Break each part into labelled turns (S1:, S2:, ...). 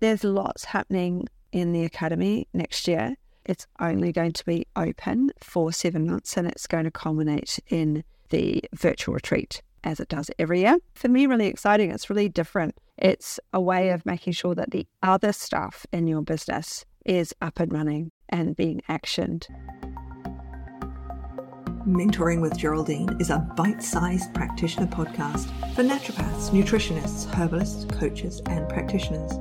S1: There's lots happening in the academy next year. It's only going to be open for seven months and it's going to culminate in the virtual retreat as it does every year. For me, really exciting. It's really different. It's a way of making sure that the other stuff in your business is up and running and being actioned.
S2: Mentoring with Geraldine is a bite sized practitioner podcast for naturopaths, nutritionists, herbalists, coaches, and practitioners.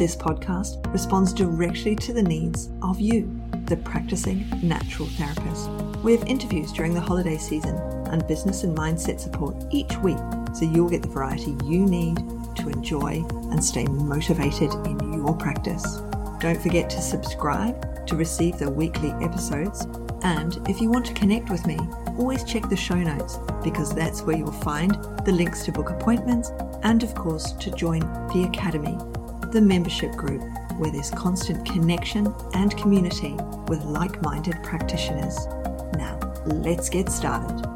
S2: This podcast responds directly to the needs of you, the practicing natural therapist. We have interviews during the holiday season and business and mindset support each week so you'll get the variety you need to enjoy and stay motivated in your practice. Don't forget to subscribe to receive the weekly episodes. And if you want to connect with me, always check the show notes because that's where you'll find the links to book appointments and, of course, to join the Academy, the membership group where there's constant connection and community with like minded practitioners. Now, let's get started.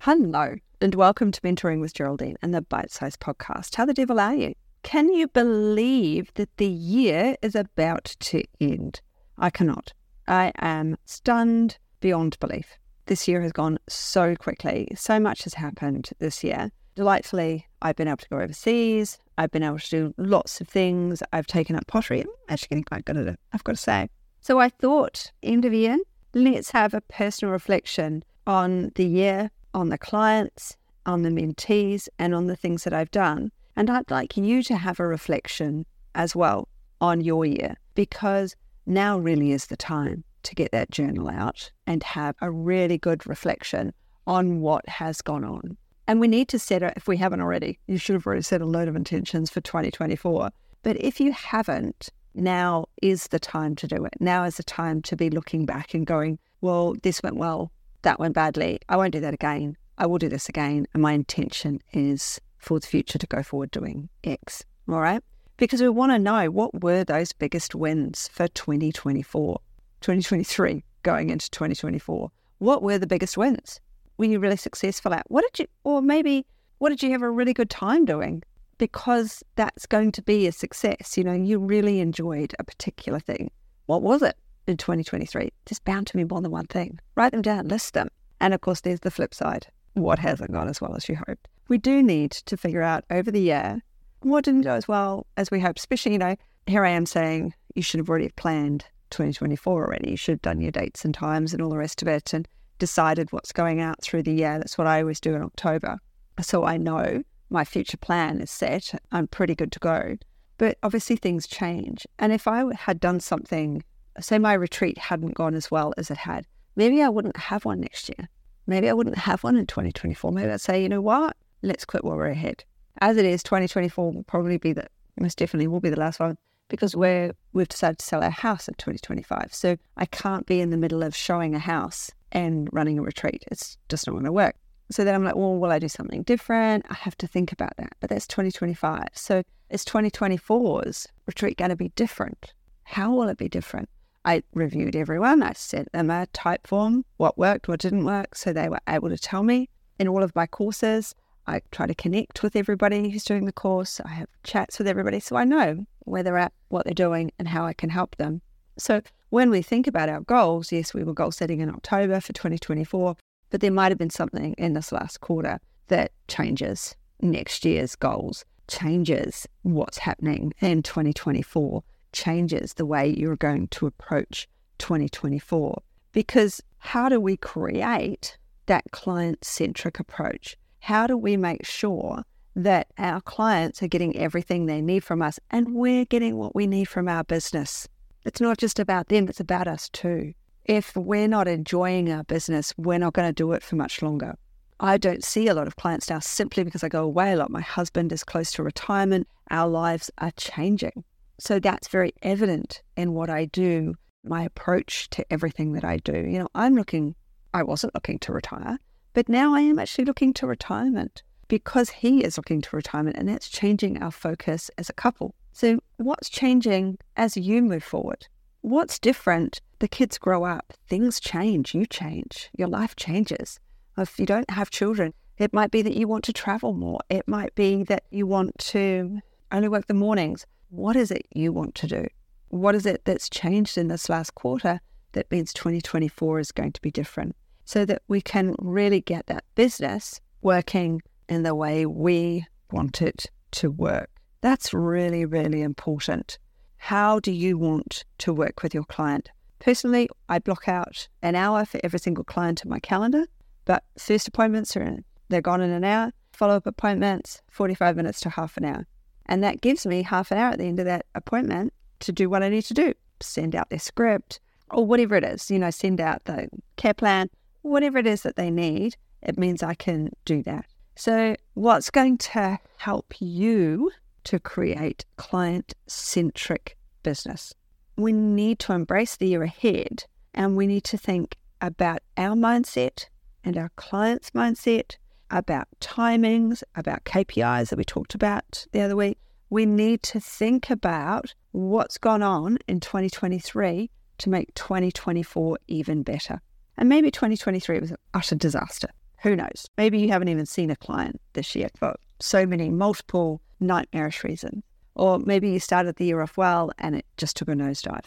S1: Hello, and welcome to Mentoring with Geraldine and the Bite Size Podcast. How the devil are you? Can you believe that the year is about to end? I cannot. I am stunned beyond belief. This year has gone so quickly. So much has happened this year. Delightfully, I've been able to go overseas. I've been able to do lots of things. I've taken up pottery. I'm actually getting quite good at it, I've got to say. So I thought, end of year, let's have a personal reflection on the year on the clients, on the mentees, and on the things that I've done. And I'd like you to have a reflection as well on your year because now really is the time to get that journal out and have a really good reflection on what has gone on. And we need to set it, if we haven't already, you should have already set a load of intentions for 2024. But if you haven't, now is the time to do it. Now is the time to be looking back and going, well, this went well that went badly. I won't do that again. I will do this again. And my intention is for the future to go forward doing X. All right. Because we want to know what were those biggest wins for 2024, 2023, going into 2024. What were the biggest wins? Were you really successful at? What did you, or maybe what did you have a really good time doing? Because that's going to be a success. You know, you really enjoyed a particular thing. What was it? in 2023. There's bound to be more than one thing. Write them down, list them. And of course, there's the flip side. What hasn't gone as well as you hoped? We do need to figure out over the year what didn't go as well as we hoped. Especially, you know, here I am saying you should have already planned 2024 already. You should have done your dates and times and all the rest of it and decided what's going out through the year. That's what I always do in October. So I know my future plan is set. I'm pretty good to go. But obviously, things change. And if I had done something say my retreat hadn't gone as well as it had, maybe I wouldn't have one next year. Maybe I wouldn't have one in 2024. Maybe I'd say, you know what? Let's quit while we're ahead. As it is, 2024 will probably be the most definitely will be the last one because we're we've decided to sell our house in 2025. So I can't be in the middle of showing a house and running a retreat. It's just not going to work. So then I'm like, well, will I do something different? I have to think about that. But that's 2025. So is 2024's retreat going to be different? How will it be different? I reviewed everyone. I sent them a Typeform, what worked, what didn't work. So they were able to tell me in all of my courses. I try to connect with everybody who's doing the course. I have chats with everybody so I know where they're at, what they're doing, and how I can help them. So when we think about our goals, yes, we were goal setting in October for 2024, but there might have been something in this last quarter that changes next year's goals, changes what's happening in 2024 changes the way you're going to approach 2024. Because how do we create that client centric approach? How do we make sure that our clients are getting everything they need from us and we're getting what we need from our business? It's not just about them, it's about us too. If we're not enjoying our business, we're not going to do it for much longer. I don't see a lot of clients now simply because I go away a lot. My husband is close to retirement. Our lives are changing. So that's very evident in what I do, my approach to everything that I do. You know, I'm looking, I wasn't looking to retire, but now I am actually looking to retirement because he is looking to retirement and that's changing our focus as a couple. So, what's changing as you move forward? What's different? The kids grow up, things change, you change, your life changes. If you don't have children, It might be that you want to travel more. It might be that you want to only work the mornings. What is it you want to do? What is it that's changed in this last quarter that means 2024 is going to be different? So that we can really get that business working in the way we want it to work. That's really, really important. How do you want to work with your client? Personally, I block out an hour for every single client in my calendar, but first appointments are in, they're gone in an hour, follow up appointments, 45 minutes to half an hour. And that gives me half an hour at the end of that appointment to do what I need to do send out their script or whatever it is, you know, send out the care plan, whatever it is that they need. It means I can do that. So, what's going to help you to create client centric business? we need to embrace the year ahead and we need to think about our mindset and our client's mindset, about timings, about KPIs that we talked about the other week. We need to think about what's gone on in 2023 to make 2024 even better. And maybe 2023 was an utter disaster. Who knows? Maybe you haven't even seen a client this year for so many multiple nightmarish reasons. Or maybe you started the year off well and it just took a nosedive.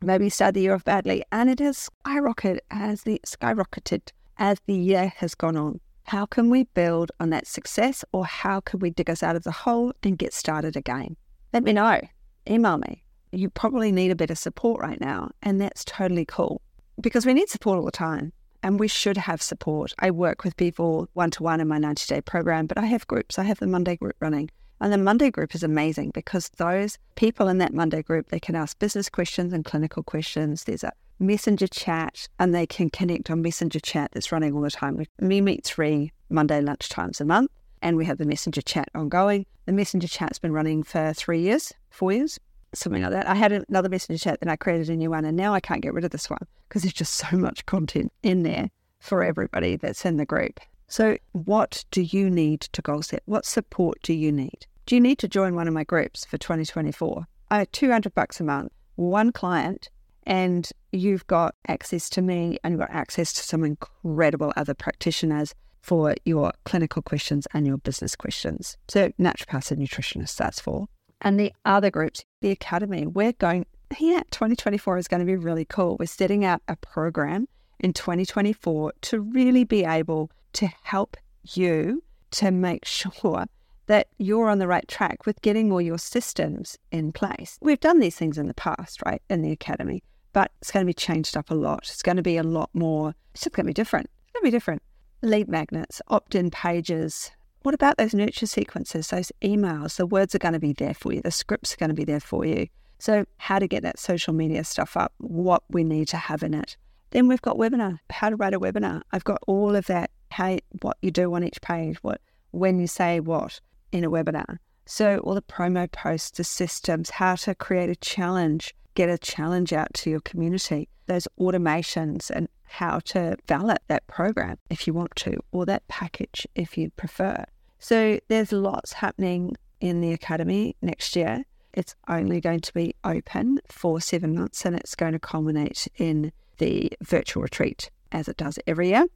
S1: Maybe you started the year off badly and it has skyrocketed as the skyrocketed as the year has gone on. How can we build on that success or how can we dig us out of the hole and get started again? Let me know. Email me. You probably need a bit of support right now, and that's totally cool because we need support all the time and we should have support. I work with people one to one in my 90 day program, but I have groups. I have the Monday group running. And the Monday group is amazing because those people in that Monday group, they can ask business questions and clinical questions. There's a messenger chat and they can connect on messenger chat that's running all the time. We meet three Monday lunch times a month and we have the messenger chat ongoing. The messenger chat's been running for three years, four years, something like that. I had another messenger chat, then I created a new one, and now I can't get rid of this one because there's just so much content in there for everybody that's in the group. So, what do you need to goal set? What support do you need? Do you need to join one of my groups for 2024? I have 200 bucks a month, one client, and you've got access to me and you've got access to some incredible other practitioners for your clinical questions and your business questions. So, naturopaths and nutritionists, that's for. And the other groups, the academy, we're going, yeah, 2024 is going to be really cool. We're setting out a program in 2024 to really be able to help you to make sure that you're on the right track with getting all your systems in place. We've done these things in the past, right, in the academy, but it's going to be changed up a lot. It's going to be a lot more, it's just going to be different. It's going to be different. Lead magnets, opt in pages. What about those nurture sequences, those emails? The words are going to be there for you, the scripts are going to be there for you. So, how to get that social media stuff up, what we need to have in it. Then we've got webinar, how to write a webinar. I've got all of that, how, what you do on each page, what when you say what in a webinar. So, all the promo posts, the systems, how to create a challenge, get a challenge out to your community, those automations, and how to validate that program if you want to, or that package if you prefer. So, there's lots happening in the Academy next year. It's only going to be open for seven months and it's going to culminate in the virtual retreat as it does every year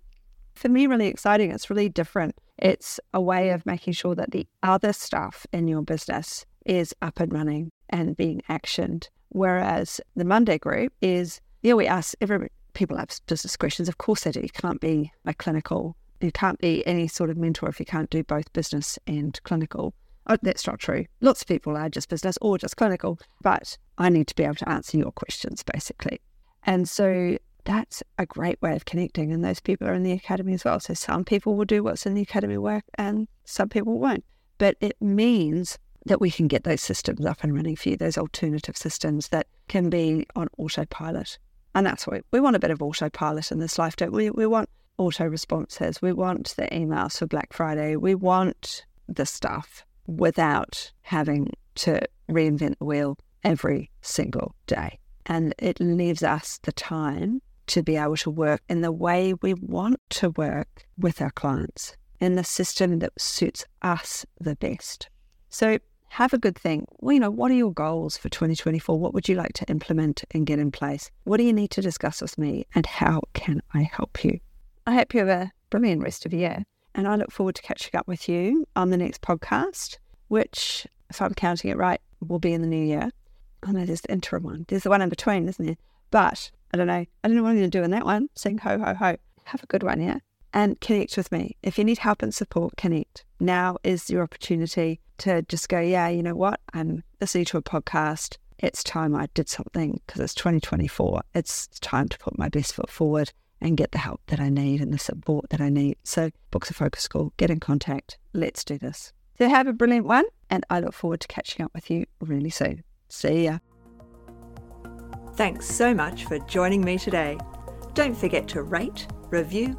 S1: for me really exciting. It's really different. It's a way of making sure that the other stuff in your business is up and running and being actioned. Whereas the Monday group is, yeah, we ask every people have business questions. Of course they do. You can't be a clinical, you can't be any sort of mentor if you can't do both business and clinical. Oh, that's not true. Lots of people are just business or just clinical, but I need to be able to answer your questions basically. And so that's a great way of connecting. And those people are in the academy as well. So some people will do what's in the academy work and some people won't. But it means that we can get those systems up and running for you, those alternative systems that can be on autopilot. And that's what we want a bit of autopilot in this life, don't we? We want auto responses. We want the emails for Black Friday. We want the stuff without having to reinvent the wheel every single day. And it leaves us the time to be able to work in the way we want to work with our clients in the system that suits us the best. So have a good thing. Well, you know, what are your goals for 2024? What would you like to implement and get in place? What do you need to discuss with me and how can I help you? I hope you have a brilliant rest of the year. And I look forward to catching up with you on the next podcast, which, if I'm counting it right, will be in the new year. I know there's the interim one. There's the one in between, isn't there? But I don't know. I don't know what I'm going to do in that one. Sing ho, ho, ho. Have a good one, yeah? And connect with me. If you need help and support, connect. Now is your opportunity to just go, yeah, you know what? I'm listening to a podcast. It's time I did something because it's 2024. It's time to put my best foot forward and get the help that I need and the support that I need. So, Books of Focus School, get in contact. Let's do this. So, have a brilliant one, and I look forward to catching up with you really soon. See ya.
S2: Thanks so much for joining me today. Don't forget to rate, review,